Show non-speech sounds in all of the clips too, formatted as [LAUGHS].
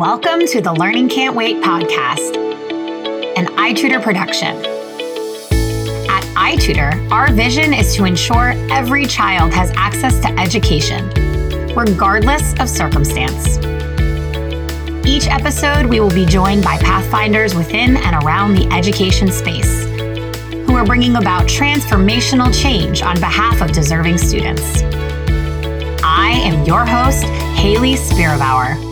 Welcome to the Learning Can't Wait podcast, an iTutor production. At iTutor, our vision is to ensure every child has access to education, regardless of circumstance. Each episode, we will be joined by pathfinders within and around the education space who are bringing about transformational change on behalf of deserving students. I am your host, Hayley Spira-Bauer.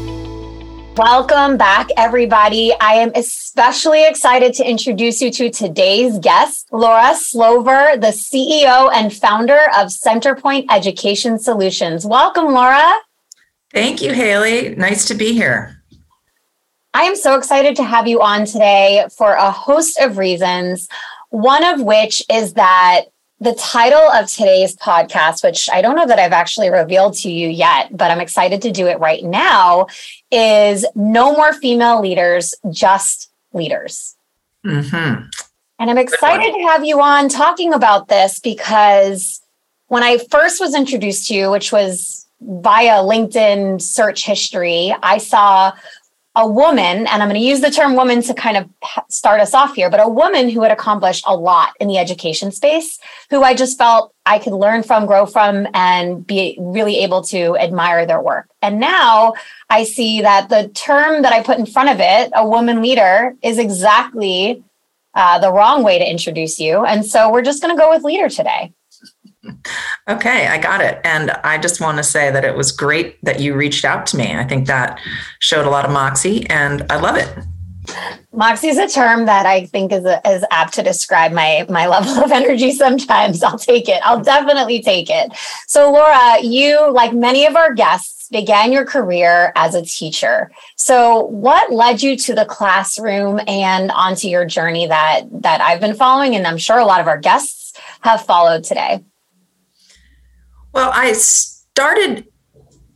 Welcome back, everybody. I am especially excited to introduce you to today's guest, Laura Slover, the CEO and founder of CenterPoint Education Solutions. Welcome, Laura. Thank you, Hayley. Nice to be here. I am so excited to have you on today for a host of reasons. One of which is that the title of today's podcast, which I don't know that I've actually revealed to you yet, but I'm excited to do it right now, is No More Female Leaders, Just Leaders. Mm-hmm. And I'm excited to have you on talking about this because when I first was introduced to you, which was via LinkedIn search history, I saw a woman, and I'm going to use the term woman to kind of start us off here, but a woman who had accomplished a lot in the education space, who I just felt I could learn from, grow from, and be really able to admire their work. And now I see that the term that I put in front of it, a woman leader, is exactly uh, the wrong way to introduce you. And so we're just going to go with leader today. Okay, I got it. And I just want to say that it was great that you reached out to me. I think that showed a lot of moxie and I love it. Moxie is a term that I think is, a, is apt to describe my my level of energy sometimes. [LAUGHS] I'll take it. I'll definitely take it. So Laura, you like many of our guests began your career as a teacher. So what led you to the classroom and onto your journey that that I've been following and I'm sure a lot of our guests have followed today? Well, I started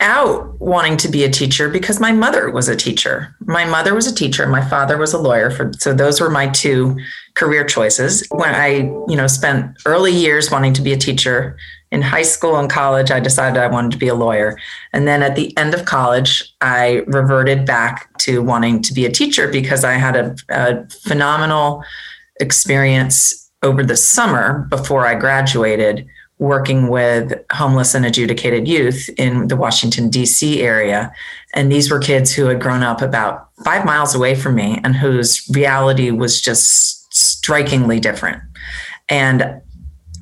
out wanting to be a teacher because my mother was a teacher. My mother was a teacher, my father was a lawyer for so those were my two career choices. When I, you know, spent early years wanting to be a teacher, in high school and college I decided I wanted to be a lawyer. And then at the end of college, I reverted back to wanting to be a teacher because I had a, a phenomenal experience over the summer before I graduated working with homeless and adjudicated youth in the Washington, D.C. area. And these were kids who had grown up about five miles away from me and whose reality was just strikingly different. And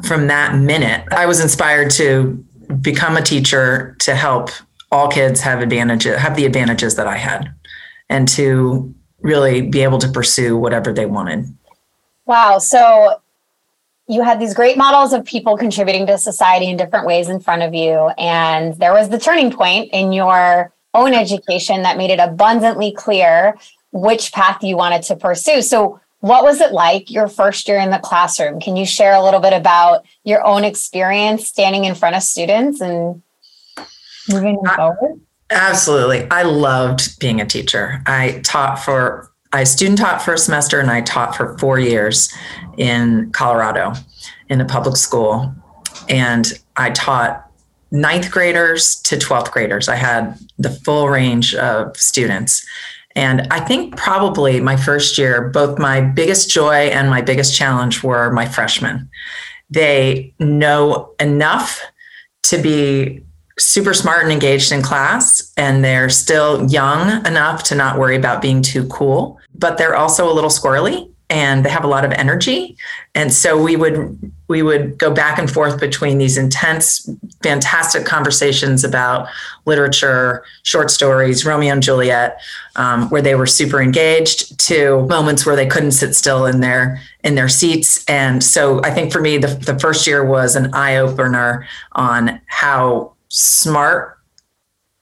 from that minute, I was inspired to become a teacher to help all kids have advantages, have the advantages that I had, and to really be able to pursue whatever they wanted. Wow. So you had these great models of people contributing to society in different ways in front of you. And there was the turning point in your own education that made it abundantly clear which path you wanted to pursue. So, what was it like your first year in the classroom? Can you share a little bit about your own experience standing in front of students and moving I, forward? Absolutely. I loved being a teacher. I taught for I student taught for a semester and I taught for four years in Colorado in a public school. And I taught ninth graders to 12th graders. I had the full range of students. And I think probably my first year, both my biggest joy and my biggest challenge were my freshmen. They know enough to be super smart and engaged in class, and they're still young enough to not worry about being too cool, but they're also a little squirrely and they have a lot of energy. And so we would we would go back and forth between these intense fantastic conversations about literature short stories romeo and juliet um, where they were super engaged to moments where they couldn't sit still in their in their seats. And so i think for me the, the first year was an eye-opener on how smart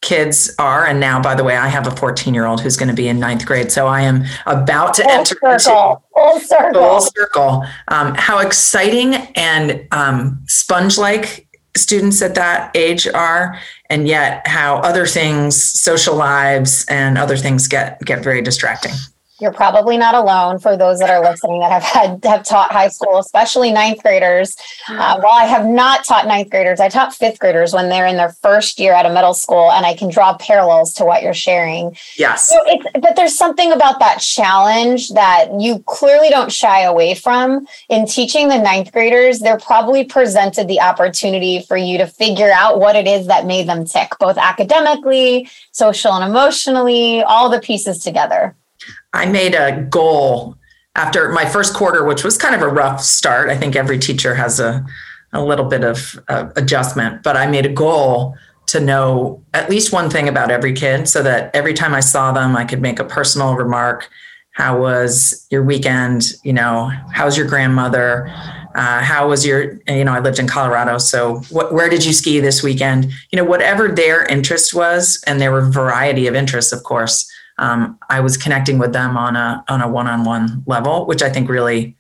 kids are and now by the way i have a 14 year old who's going to be in ninth grade so i am about to full enter circle. full circle full circle um, how exciting and um, sponge like students at that age are and yet how other things social lives and other things get get very distracting you're probably not alone for those that are listening that have had have taught high school especially ninth graders. Uh, while i have not taught ninth graders i taught fifth graders when they're in their first year at a middle school and i can draw parallels to what you're sharing. Yes. So but there's something about that challenge that you clearly don't shy away from. In teaching the ninth graders they're probably presented the opportunity for you to figure out what it is that made them tick both academically social and emotionally all the pieces together I made a goal after my first quarter, which was kind of a rough start. I think every teacher has a, a little bit of uh, adjustment, but I made a goal to know at least one thing about every kid so that every time I saw them, I could make a personal remark. How was your weekend? You know, how's your grandmother? Uh, how was your, you know, I lived in Colorado. So what, where did you ski this weekend? You know, whatever their interest was, and there were a variety of interests, of course um, I was connecting with them on a on a one-on-one level, which I think really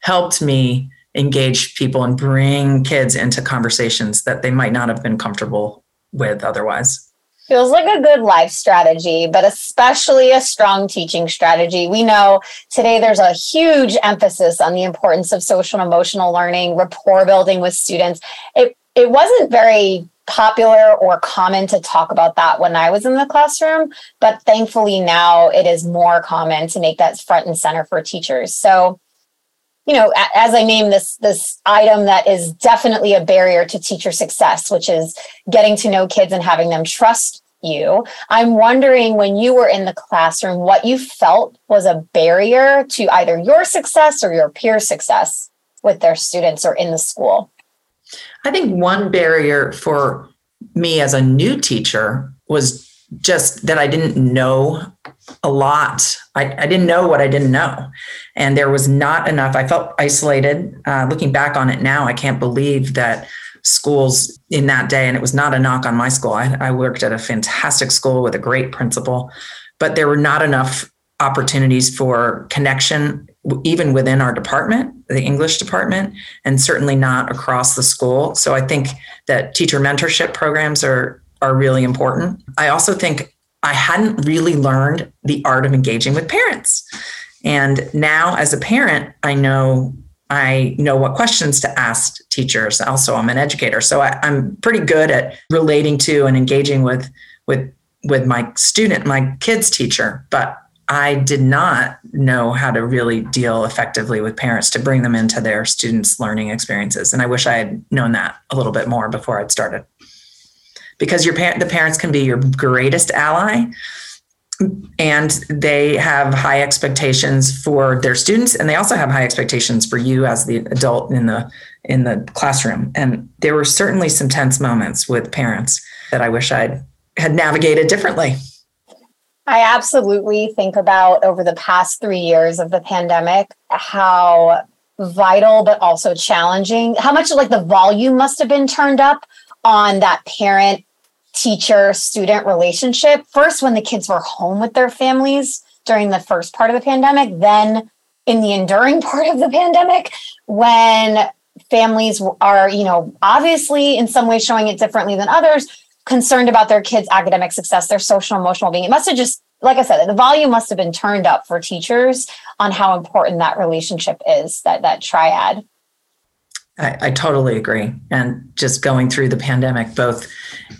helped me engage people and bring kids into conversations that they might not have been comfortable with otherwise. Feels like a good life strategy, but especially a strong teaching strategy. We know today there's a huge emphasis on the importance of social and emotional learning, rapport building with students. It it wasn't very popular or common to talk about that when I was in the classroom, but thankfully now it is more common to make that front and center for teachers. So, you know, as I name this this item that is definitely a barrier to teacher success, which is getting to know kids and having them trust you. I'm wondering when you were in the classroom what you felt was a barrier to either your success or your peer success with their students or in the school. I think one barrier for me as a new teacher was just that I didn't know a lot. I, I didn't know what I didn't know. And there was not enough. I felt isolated. Uh, looking back on it now, I can't believe that schools in that day, and it was not a knock on my school. I, I worked at a fantastic school with a great principal, but there were not enough opportunities for connection even within our department, the English department, and certainly not across the school. So I think that teacher mentorship programs are are really important. I also think I hadn't really learned the art of engaging with parents. And now as a parent, I know I know what questions to ask teachers. Also, I'm an educator. So I, I'm pretty good at relating to and engaging with with with my student, my kids teacher, but I did not know how to really deal effectively with parents to bring them into their students' learning experiences. And I wish I had known that a little bit more before I'd started. Because your the parents can be your greatest ally, and they have high expectations for their students, and they also have high expectations for you as the adult in the in the classroom. And there were certainly some tense moments with parents that I wish I'd had navigated differently. I absolutely think about over the past three years of the pandemic how vital but also challenging, how much like the volume must have been turned up on that parent teacher student relationship. First, when the kids were home with their families during the first part of the pandemic, then in the enduring [LAUGHS] part of the pandemic, when families are, you know, obviously in some ways showing it differently than others, concerned about their kids' academic success, their social emotional being. It must have just, like I said, the volume must have been turned up for teachers on how important that relationship is, that that triad. I, I totally agree. And just going through the pandemic, both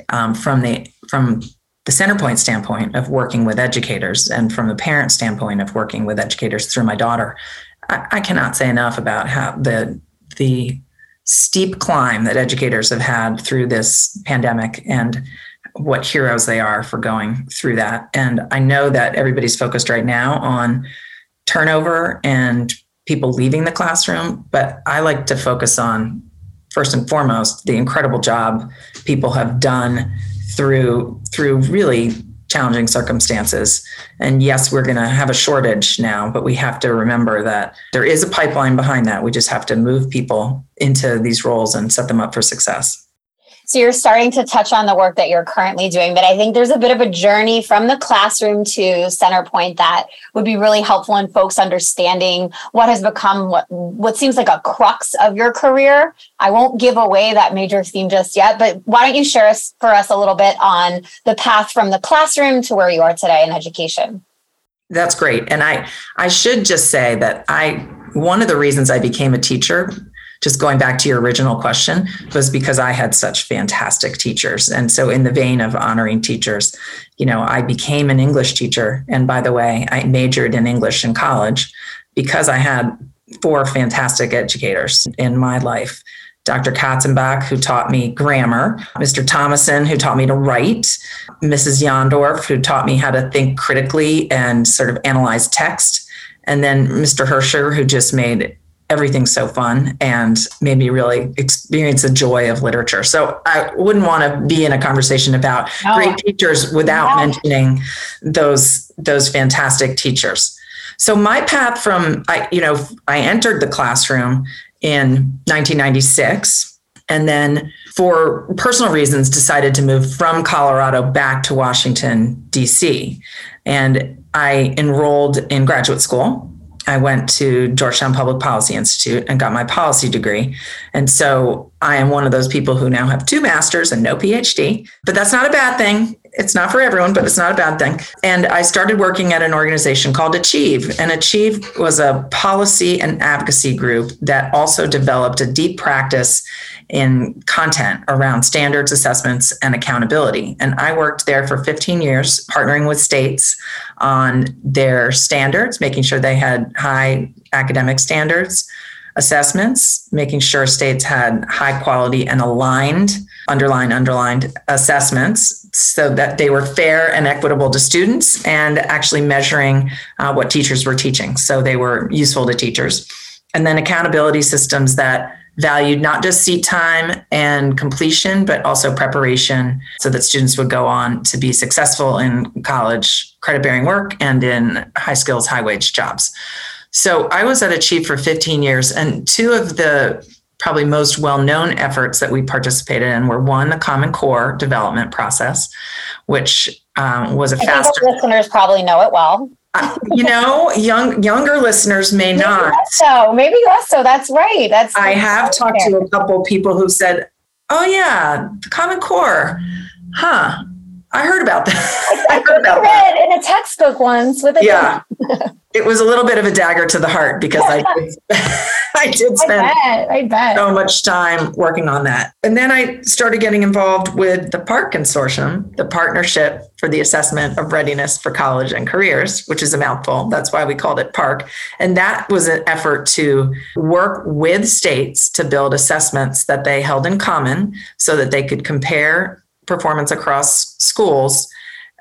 um, from the from the CenterPoint standpoint of working with educators and from the parent standpoint of working with educators through my daughter, I, I cannot say enough about how the the steep climb that educators have had through this pandemic and what heroes they are for going through that. And I know that everybody's focused right now on turnover and people leaving the classroom, but I like to focus on first and foremost the incredible job people have done through through really challenging circumstances. And yes, we're going to have a shortage now, but we have to remember that there is a pipeline behind that. We just have to move people into these roles and set them up for success. So you're starting to touch on the work that you're currently doing, but I think there's a bit of a journey from the classroom to CenterPoint that would be really helpful in folks understanding what has become what what seems like a crux of your career. I won't give away that major theme just yet, but why don't you share us for us a little bit on the path from the classroom to where you are today in education? That's great. And I I should just say that I one of the reasons I became a teacher just going back to your original question was because I had such fantastic teachers. And so in the vein of honoring teachers, you know, I became an English teacher and by the way, I majored in English in college because I had four fantastic educators in my life. Dr. Katzenbach, who taught me grammar, Mr. Thomason, who taught me to write, Mrs. Yondorf, who taught me how to think critically and sort of analyze text, and then Mr. Hirscher, who just made everything so fun and made me really experience the joy of literature. So I wouldn't want to be in a conversation about no. great teachers without no. mentioning those those fantastic teachers. So my path from I you know I entered the classroom in 1996 and then for personal reasons decided to move from Colorado back to Washington DC and I enrolled in graduate school I went to Georgetown Public Policy Institute and got my policy degree. And so I am one of those people who now have two masters and no PhD, but that's not a bad thing. It's not for everyone, but it's not a bad thing. And I started working at an organization called Achieve. And Achieve was a policy and advocacy group that also developed a deep practice in content around standards, assessments, and accountability. And I worked there for 15 years, partnering with states on their standards, making sure they had high academic standards, assessments, making sure states had high quality and aligned, underlined, underlined assessments so that they were fair and equitable to students and actually measuring uh, what teachers were teaching. So they were useful to teachers. And then accountability systems that valued not just seat time and completion, but also preparation so that students would go on to be successful in college credit bearing work and in high skills, high wage jobs. So I was at Achieve for 15 years, and two of the probably most well known efforts that we participated in were one, the Common Core development process, which um, was a I faster. listeners probably know it well [LAUGHS] you know, young younger listeners may maybe not. so maybe less so. That's right. That's. I have talked to a couple people who said, "Oh yeah, the Common Core, huh? I heard about that. I, [LAUGHS] I heard about read that. in a textbook once with a yeah. [LAUGHS] it was a little bit of a dagger to the heart because I [LAUGHS] I did spend I bet, I bet. so much time working on that. And then I started getting involved with the PARCC Consortium, the Partnership for the Assessment of Readiness for College and Careers, which is a mouthful. That's why we called it PARCC. And that was an effort to work with states to build assessments that they held in common so that they could compare performance across schools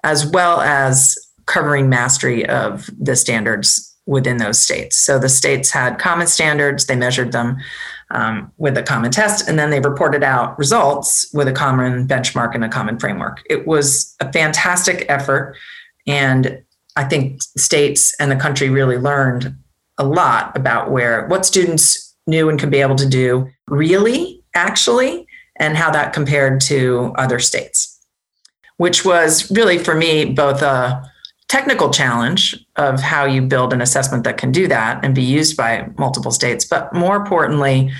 as well as covering mastery of the standards within those states. So the states had common standards, they measured them um, with a common test, and then they reported out results with a common benchmark and a common framework. It was a fantastic effort. And I think states and the country really learned a lot about where what students knew and could be able to do really, actually, and how that compared to other states, which was really for me both a technical challenge of how you build an assessment that can do that and be used by multiple states, but more importantly,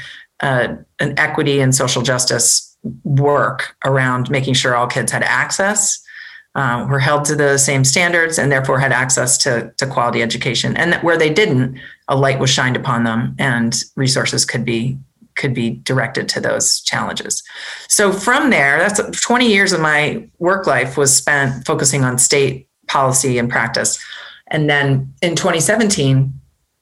uh, an equity and social justice work around making sure all kids had access, uh, were held to the same standards, and therefore had access to, to quality education. And where they didn't, a light was shined upon them, and resources could be could be directed to those challenges. So from there, that's 20 years of my work life was spent focusing on state policy and practice. And then in 2017,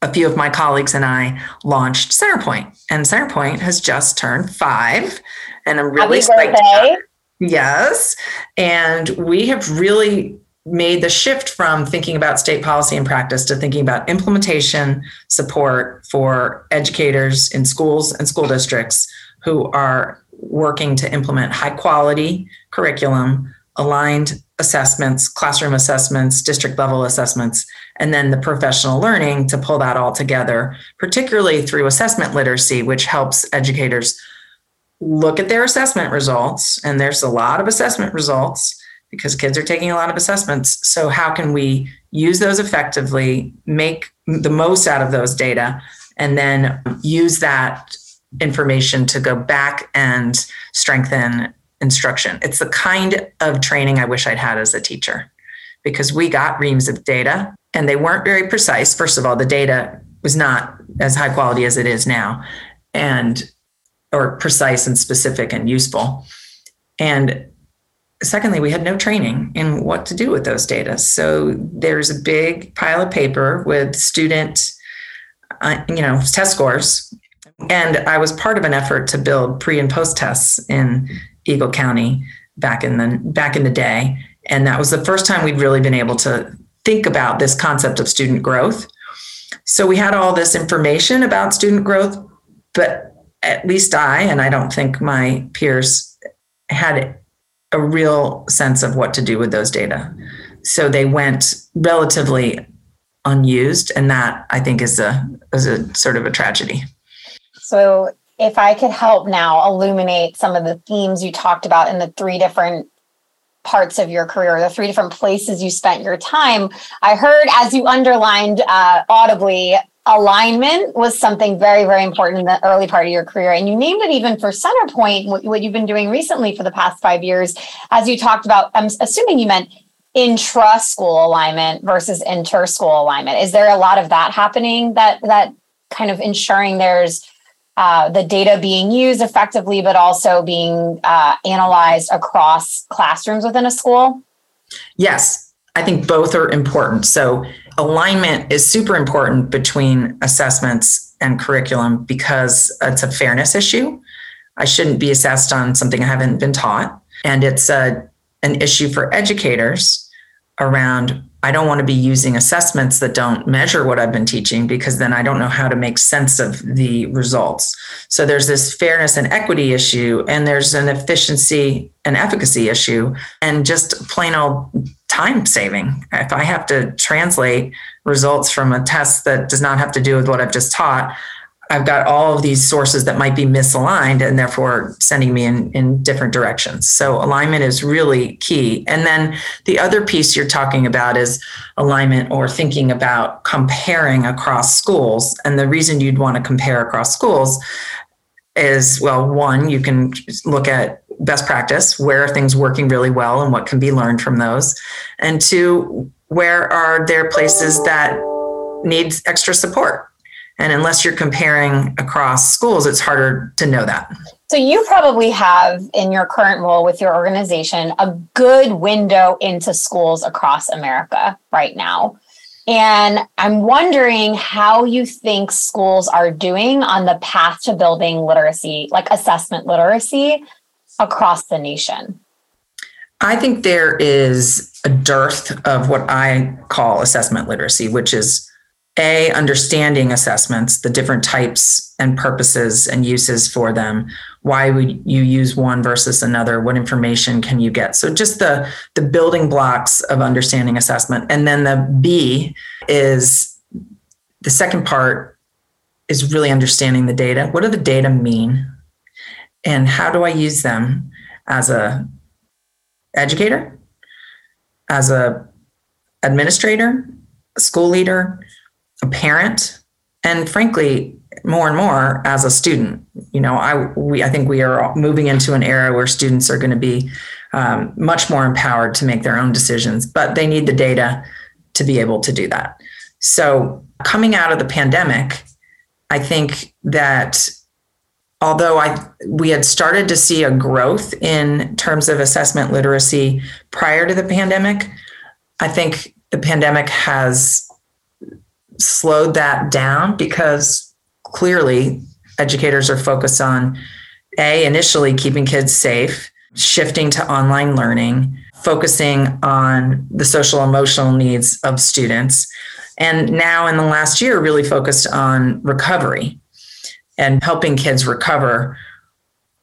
a few of my colleagues and I launched CenterPoint, and CenterPoint has just turned five, and I'm really excited. Yes, and we have really made the shift from thinking about state policy and practice to thinking about implementation support for educators in schools and school districts who are working to implement high quality curriculum aligned assessments, classroom assessments, district level assessments, and then the professional learning to pull that all together, particularly through assessment literacy, which helps educators look at their assessment results. And there's a lot of assessment results because kids are taking a lot of assessments. So, how can we use those effectively, make the most out of those data, and then use that information to go back and strengthen instruction. It's the kind of training I wish I'd had as a teacher because we got reams of data and they weren't very precise. First of all, the data was not as high quality as it is now and or precise and specific and useful. And secondly, we had no training in what to do with those data. So there's a big pile of paper with student, uh, you know, test scores. And I was part of an effort to build pre and post tests in Eagle County back in the back in the day. And that was the first time we'd really been able to think about this concept of student growth. So we had all this information about student growth, but at least I, and I don't think my peers had a real sense of what to do with those data. So they went relatively unused, and that I think is a is a sort of a tragedy. So if I could help now illuminate some of the themes you talked about in the three different parts of your career, the three different places you spent your time, I heard as you underlined uh, audibly alignment was something very, very important in the early part of your career. And you named it even for CenterPoint, what, what you've been doing recently for the past five years, as you talked about, I'm assuming you meant intra school alignment versus inter school alignment. Is there a lot of that happening that, that kind of ensuring there's uh, the data being used effectively, but also being uh, analyzed across classrooms within a school? Yes, I think both are important. So alignment is super important between assessments and curriculum because it's a fairness issue. I shouldn't be assessed on something I haven't been taught. And it's a, an issue for educators around I don't want to be using assessments that don't measure what I've been teaching because then I don't know how to make sense of the results. So there's this fairness and equity issue, and there's an efficiency and efficacy issue, and just plain old time saving. If I have to translate results from a test that does not have to do with what I've just taught, I've got all of these sources that might be misaligned and therefore sending me in, in different directions. So alignment is really key. And then the other piece you're talking about is alignment or thinking about comparing across schools. And the reason you'd want to compare across schools is well, one, you can look at best practice, where are things working really well and what can be learned from those? And two, where are there places that need extra support? And unless you're comparing across schools, it's harder to know that. So, you probably have in your current role with your organization a good window into schools across America right now. And I'm wondering how you think schools are doing on the path to building literacy, like assessment literacy across the nation. I think there is a dearth of what I call assessment literacy, which is a understanding assessments the different types and purposes and uses for them. Why would you use one versus another? What information can you get? So just the the building blocks of understanding assessment. And then the b is the second part is really understanding the data. What do the data mean? And how do i use them as a educator as a administrator school leader a parent and frankly more and more as a student. You know i we i think we are moving into an era where students are going to be um, much more empowered to make their own decisions but they need the data to be able to do that. So coming out of the pandemic i think that although i we had started to see a growth in terms of assessment literacy prior to the pandemic i think the pandemic has slowed that down because clearly educators are focused on a initially keeping kids safe shifting to online learning focusing on the social emotional needs of students and now in the last year really focused on recovery and helping kids recover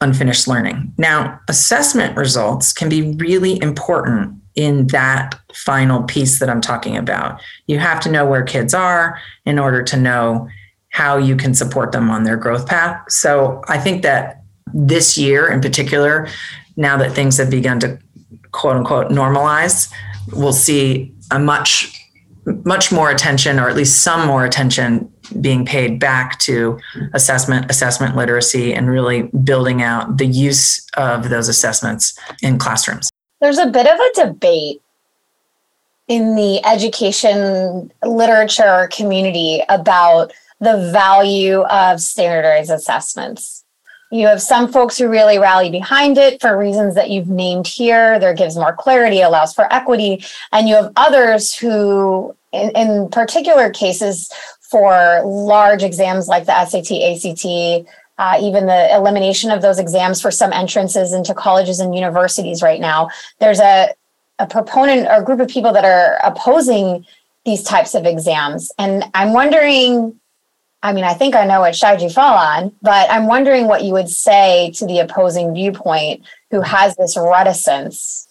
unfinished learning. Now assessment results can be really important in that final piece that I'm talking about. You have to know where kids are in order to know how you can support them on their growth path. So I think that this year in particular, now that things have begun to quote unquote normalize, we'll see a much much more attention or at least some more attention being paid back to assessment assessment literacy and really building out the use of those assessments in classrooms there's a bit of a debate in the education literature community about the value of standardized assessments. You have some folks who really rally behind it for reasons that you've named here. There gives more clarity, allows for equity. And you have others who, in, in particular cases, for large exams like the SAT, ACT, uh, even the elimination of those exams for some entrances into colleges and universities right now. There's a, a proponent or a group of people that are opposing these types of exams. And I'm wondering I mean, I think I know what side you fall on, but I'm wondering what you would say to the opposing viewpoint who has this reticence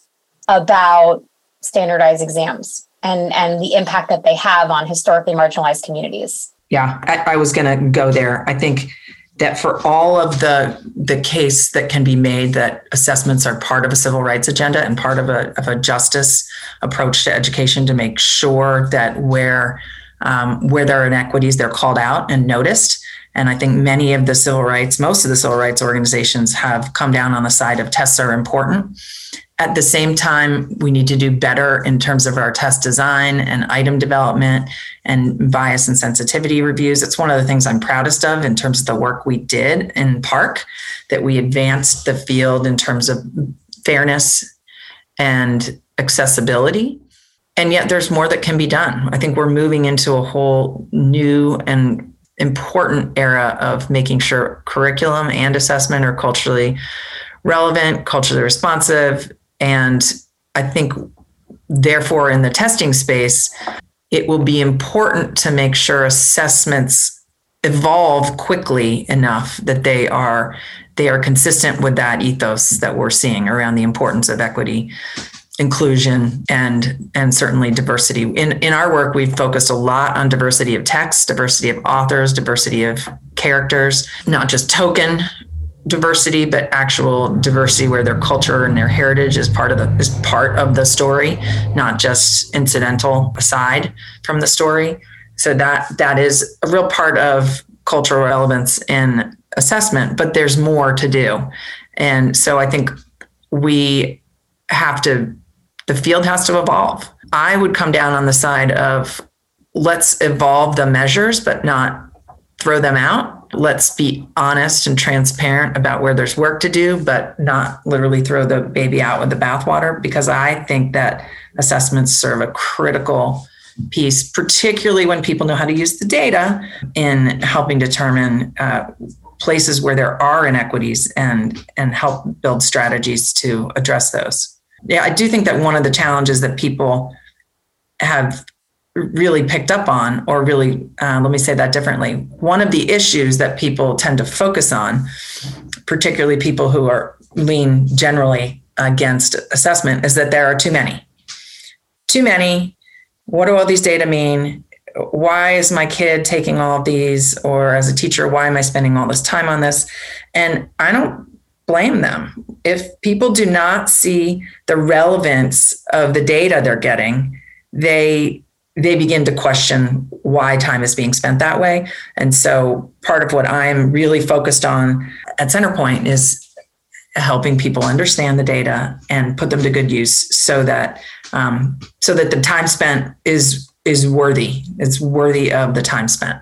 about standardized exams and, and the impact that they have on historically marginalized communities. Yeah, I, I was going to go there. I think that for all of the the case that can be made that assessments are part of a civil rights agenda and part of a, of a justice approach to education to make sure that where um, where there are inequities, they're called out and noticed. And I think many of the civil rights, most of the civil rights organizations have come down on the side of tests are important. At the same time, we need to do better in terms of our test design and item development and bias and sensitivity reviews. It's one of the things I'm proudest of in terms of the work we did in PARCC, that we advanced the field in terms of fairness and accessibility and yet there's more that can be done. I think we're moving into a whole new and important era of making sure curriculum and assessment are culturally relevant, culturally responsive. And I think, therefore, in the testing space, it will be important to make sure assessments evolve quickly enough that they are they are consistent with that ethos that we're seeing around the importance of equity inclusion and and certainly diversity. In in our work we've focused a lot on diversity of text diversity of authors diversity of characters not just token diversity but actual diversity where their culture and their heritage is part of the is part of the story not just incidental aside from the story so that that is a real part of cultural relevance in assessment but there's more to do and so i think we have to the field has to evolve. I would come down on the side of let's evolve the measures, but not throw them out. Let's be honest and transparent about where there's work to do, but not literally throw the baby out with the bathwater, because I think that assessments serve a critical piece, particularly when people know how to use the data in helping determine uh, places where there are inequities and and help build strategies to address those. Yeah, I do think that one of the challenges that people have really picked up on, or really, uh, let me say that differently. One of the issues that people tend to focus on, particularly people who are lean generally against assessment, is that there are too many. Too many. What do all these data mean? Why is my kid taking all of these? Or as a teacher, why am I spending all this time on this? And I don't blame them. If people do not see the relevance of the data they're getting, they they begin to question why time is being spent that way. And so part of what I'm really focused on at CenterPoint is helping people understand the data and put them to good use so that um, so that the time spent is is worthy. It's worthy of the time spent.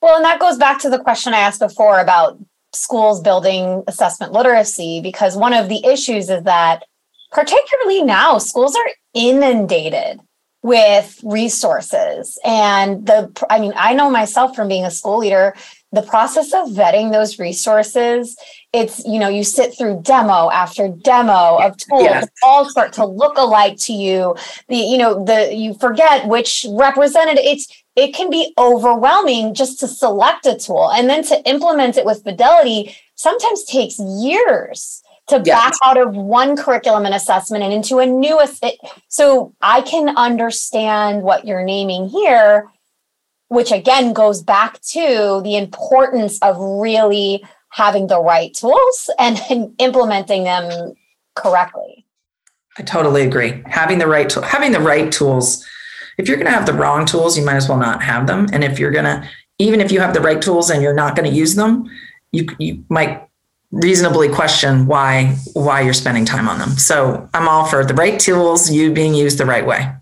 Well, and that goes back to the question I asked before about schools building assessment literacy because one of the issues is that particularly now schools are inundated with resources. And the i mean i know myself from being a school leader the process of vetting those resources it's you know you sit through demo after demo of tools yes. all start to look alike to you. The you know the you forget which representative it's it can be overwhelming just to select a tool and then to implement it with fidelity sometimes takes years to yes. back out of one curriculum and assessment and into a new so i can understand what you're naming here which again goes back to the importance of really having the right tools and, and [LAUGHS] implementing them correctly. I totally agree. Having the right tool, having the right tools. If you're going to have the wrong tools, you might as well not have them. And if you're going to, even if you have the right tools and you're not going to use them, you you might reasonably question why why you're spending time on them. So I'm all for the right tools, you being used the right way.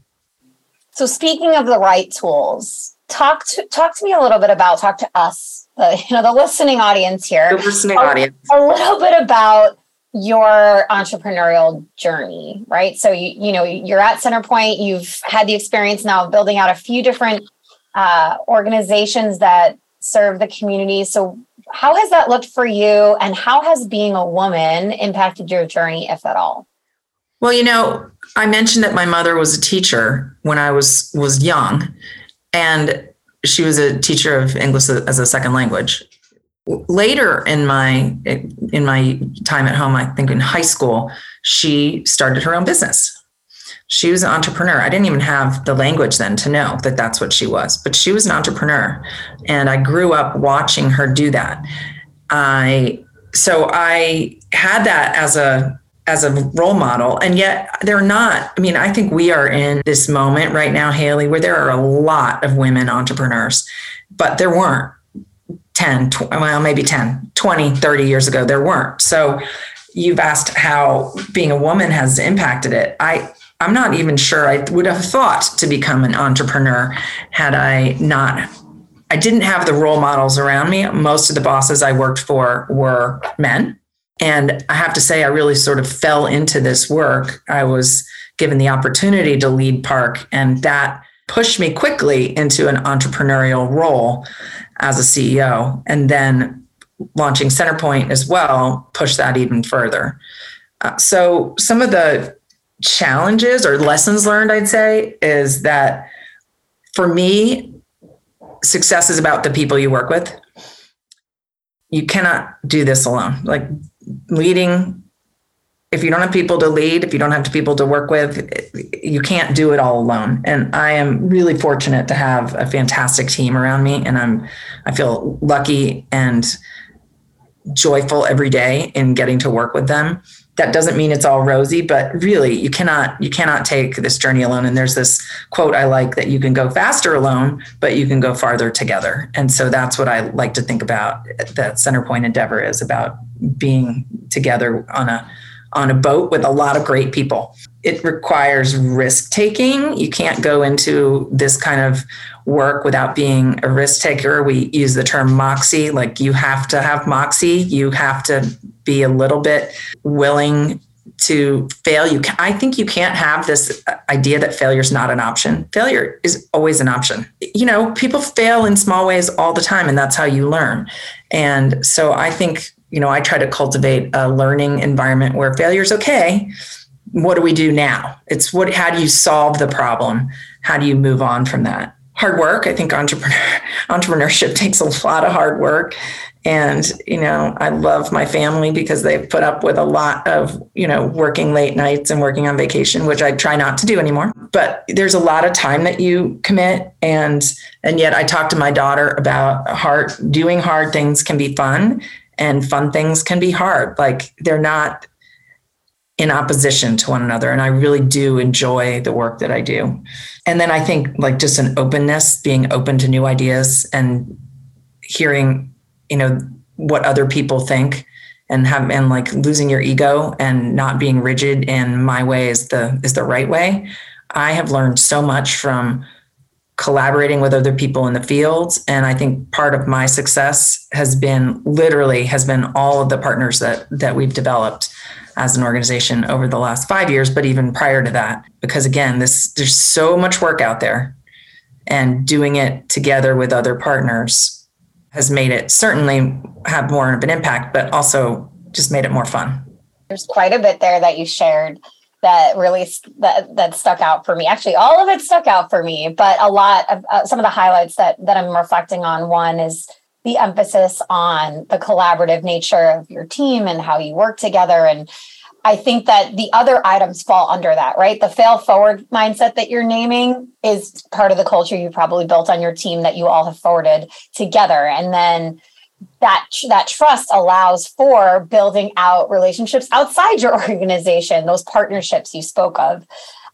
So speaking of the right tools, talk to talk to me a little bit about talk to us, the [LAUGHS] you know the listening audience here. The listening a, audience. A little bit about your entrepreneurial journey, right? So you you know you're at CenterPoint. You've had the experience now of building out a few different uh, organizations that serve the community. So how has that looked for you, and how has being a woman impacted your journey, if at all? Well, you know, I mentioned that my mother was a teacher when I was was young, and she was a teacher of English as a second language. Later in my in my time at home, I think in high school, she started her own business. She was an entrepreneur. I didn't even have the language then to know that that's what she was, but she was an entrepreneur, and I grew up watching her do that. I so I had that as a as a role model and yet they're not i mean i think we are in this moment right now Hayley where there are a lot of women entrepreneurs but there weren't 10 20, well maybe 10 20 30 years ago there weren't so you've asked how being a woman has impacted it i i'm not even sure i would have thought to become an entrepreneur had i not i didn't have the role models around me most of the bosses i worked for were men and I have to say, I really sort of fell into this work. I was given the opportunity to lead PARCC, and that pushed me quickly into an entrepreneurial role as a CEO. And then launching CenterPoint as well pushed that even further. Uh, so, some of the challenges or lessons learned, I'd say, is that for me, success is about the people you work with. You cannot do this alone. Like leading if you don't have people to lead if you don't have people to work with you can't do it all alone and i am really fortunate to have a fantastic team around me and i'm i feel lucky and joyful every day in getting to work with them that doesn't mean it's all rosy but really you cannot you cannot take this journey alone and there's this quote i like that you can go faster alone but you can go farther together and so that's what i like to think about that CenterPoint endeavor is about being together on a on a boat with a lot of great people. It requires risk taking. You can't go into this kind of work without being a risk taker. We use the term moxie, like you have to have moxie. You have to be a little bit willing to fail. You, can, I think you can't have this uh, idea that failure is not an option. Failure is always an option. You know, people fail in small ways all the time, and that's how you learn. And so I think you know, I try to cultivate a learning environment where failure is okay. What do we do now? It's what, how do you solve the problem? How do you move on from that? Hard work. I think entrepreneur, [LAUGHS] entrepreneurship takes a lot of hard work. And, you know, I love my family because they've put up with a lot of, you know, working late nights and working on vacation, which I try not to do anymore. But there's a lot of time that you commit. And, and yet I talk to my daughter about hard, doing hard things can be fun and fun things can be hard. Like they're not in opposition to one another. And I really do enjoy the work that I do. And then I think like just an openness, being open to new ideas and hearing, you know, what other people think and have and like losing your ego and not being rigid in my way is the is the right way. I have learned so much from collaborating with other people in the fields and i think part of my success has been literally has been all of the partners that that we've developed as an organization over the last 5 years but even prior to that because again this there's so much work out there and doing it together with other partners has made it certainly have more of an impact but also just made it more fun there's quite a bit there that you shared that really that that stuck out for me. Actually, all of it stuck out for me, but a lot of uh, some of the highlights that that I'm reflecting on. One is the emphasis on the collaborative nature of your team and how you work together and I think that the other items fall under that, right? The fail forward mindset that you're naming is part of the culture you probably built on your team that you all have forwarded together. And then that that trust allows for building out relationships outside your [LAUGHS] organization those partnerships you spoke of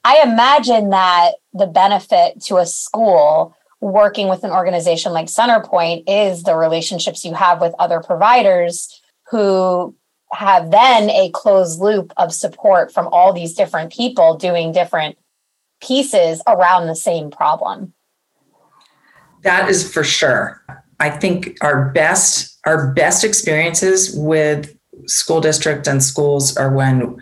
i imagine that the benefit to a school working with an organization like CenterPoint is the relationships you have with other providers who have then a closed loop of support from all these different people doing different pieces around the same problem. That is for sure. I think our best our best experiences with school district and schools are when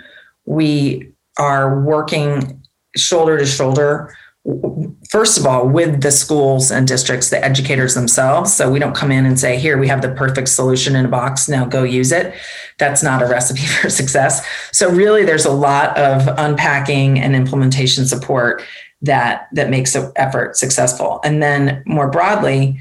we are working shoulder to shoulder first of all with the schools and districts the educators themselves. So we don't come in and say here we have the perfect solution in a box now go use it. That's not a recipe [LAUGHS] for success. So really there's a lot of unpacking and implementation support that that makes the effort successful. And then more broadly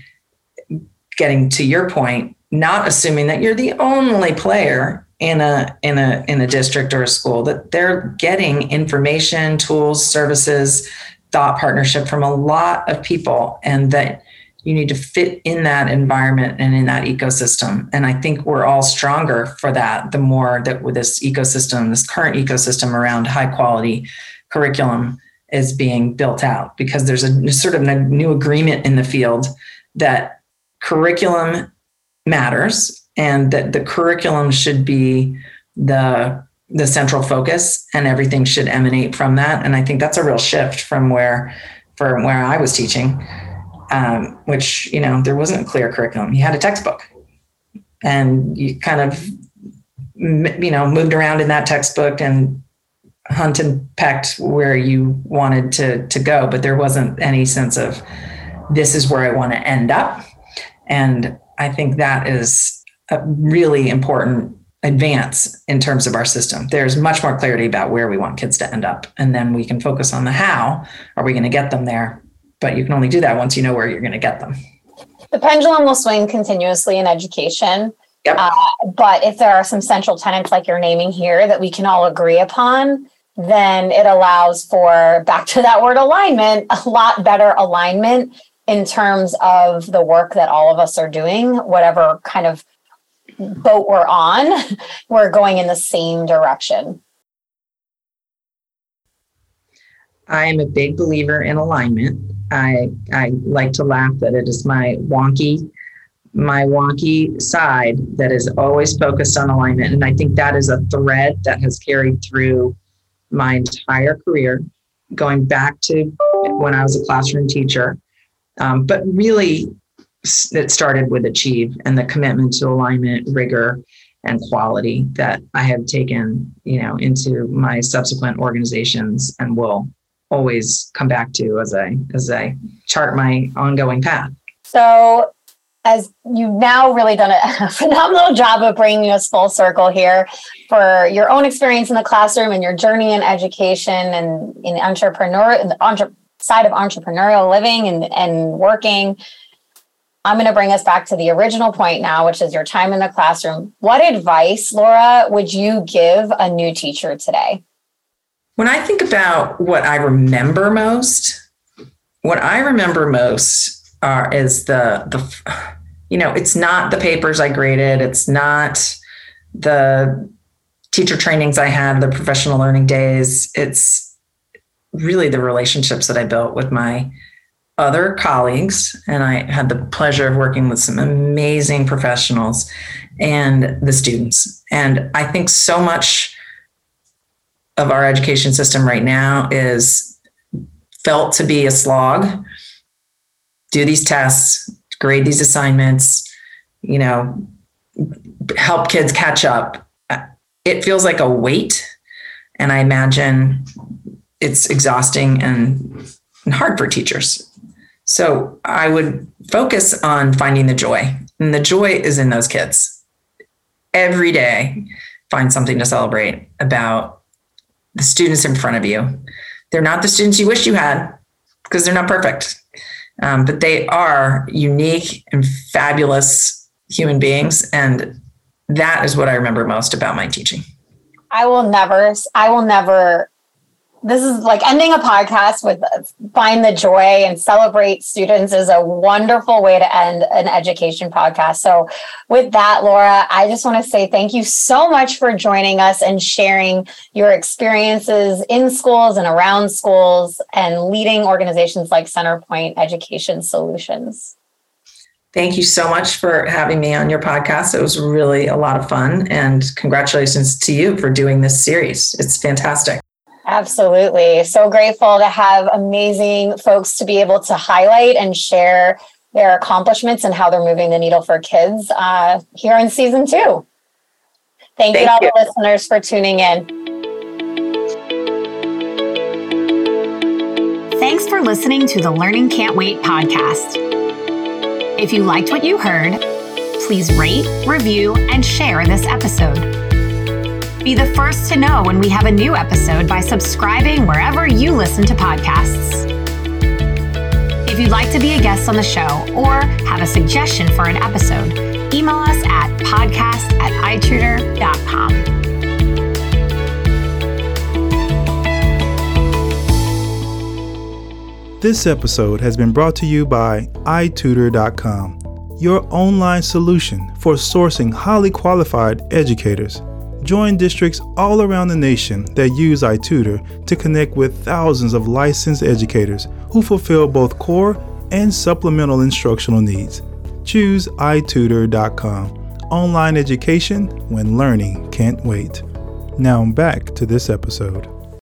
getting to your point not assuming that you're the only player in a in a in a district or a school that they're getting information tools services thought partnership from a lot of people and that you need to fit in that environment and in that ecosystem. And i think we're all stronger for that the more that with this ecosystem this current ecosystem around high quality curriculum is being built out because there's a sort of a new agreement in the field that curriculum matters and that the curriculum should be the the central focus and everything should emanate from that. And i think that's a real shift from where from where i was teaching um, which you know there wasn't a clear curriculum. You had a textbook and you kind of you know moved around in that textbook and hunt and pecked where you wanted to to go. But there wasn't any sense of this is where i want to end up. And i think that is a really important advance in terms of our system. There's much more clarity about where we want kids to end up. And then we can focus on the how are we going to get them there? But you can only do that once you know where you're going to get them. The pendulum will swing continuously in education. Yep. Uh, but if there are some central tenets like you're naming here that we can all agree upon, then it allows for, back to that word alignment, a lot better alignment in terms of the work that all of us are doing, whatever kind of boat we're on, [LAUGHS] we're going in the same direction. I am a big believer in alignment. I I like to laugh that it is my wonky my wonky side that is always focused on alignment and I think that is a thread that has carried through my entire career going back to when I was a classroom teacher um, but really that started with Achieve and the commitment to alignment, rigor, and quality that I have taken, you know, into my subsequent organizations and will always come back to as I as I chart my ongoing path. So as you've now really done a [LAUGHS] phenomenal job of bringing us full circle here for your own experience in the classroom and your journey in education and in entrepreneur in the entre- side of entrepreneurial living and, and working I'm going to bring us back to the original point now, which is your time in the classroom. What advice, Laura, would you give a new teacher today? When I think about what I remember most, what I remember most are, is the the you know, it's not the papers I graded, it's not the teacher trainings I had, the professional learning days. It's really the relationships that I built with my other colleagues, and I had the pleasure of working with some amazing professionals and the students. And I think so much of our education system right now is felt to be a slog. Do these tests, grade these assignments, you know, help kids catch up. It feels like a weight. And I imagine it's exhausting and, and hard for teachers so I would focus on finding the joy. And the joy is in those kids. Every day, find something to celebrate about the students in front of you. They're not the students you wish you had because they're not perfect, um, but they are unique and fabulous human beings. And that is what I remember most about my teaching. I will never, I will never this is like ending a podcast with find the joy and celebrate students is a wonderful way to end an education podcast. So, with that, Laura, I just want to say thank you so much for joining us and sharing your experiences in schools and around schools and leading organizations like CenterPoint Education Solutions. Thank you so much for having me on your podcast. It was really a lot of fun. And congratulations to you for doing this series. It's fantastic. Absolutely. So grateful to have amazing folks to be able to highlight and share their accomplishments and how they're moving the needle for kids uh, here in season two. Thank, Thank you to all you. the listeners for tuning in. Thanks for listening to the Learning Can't Wait podcast. If you liked what you heard, please rate, review, and share this episode. Be the first to know when we have a new episode by subscribing wherever you listen to podcasts. If you'd like to be a guest on the show or have a suggestion for an episode, email us at podcast at itutor.com. This episode has been brought to you by iTutor.com, your online solution for sourcing highly qualified educators Join districts all around the nation that use iTutor to connect with thousands of licensed educators who fulfill both core and supplemental instructional needs. Choose iTutor.com. Online education when learning can't wait. Now back to this episode.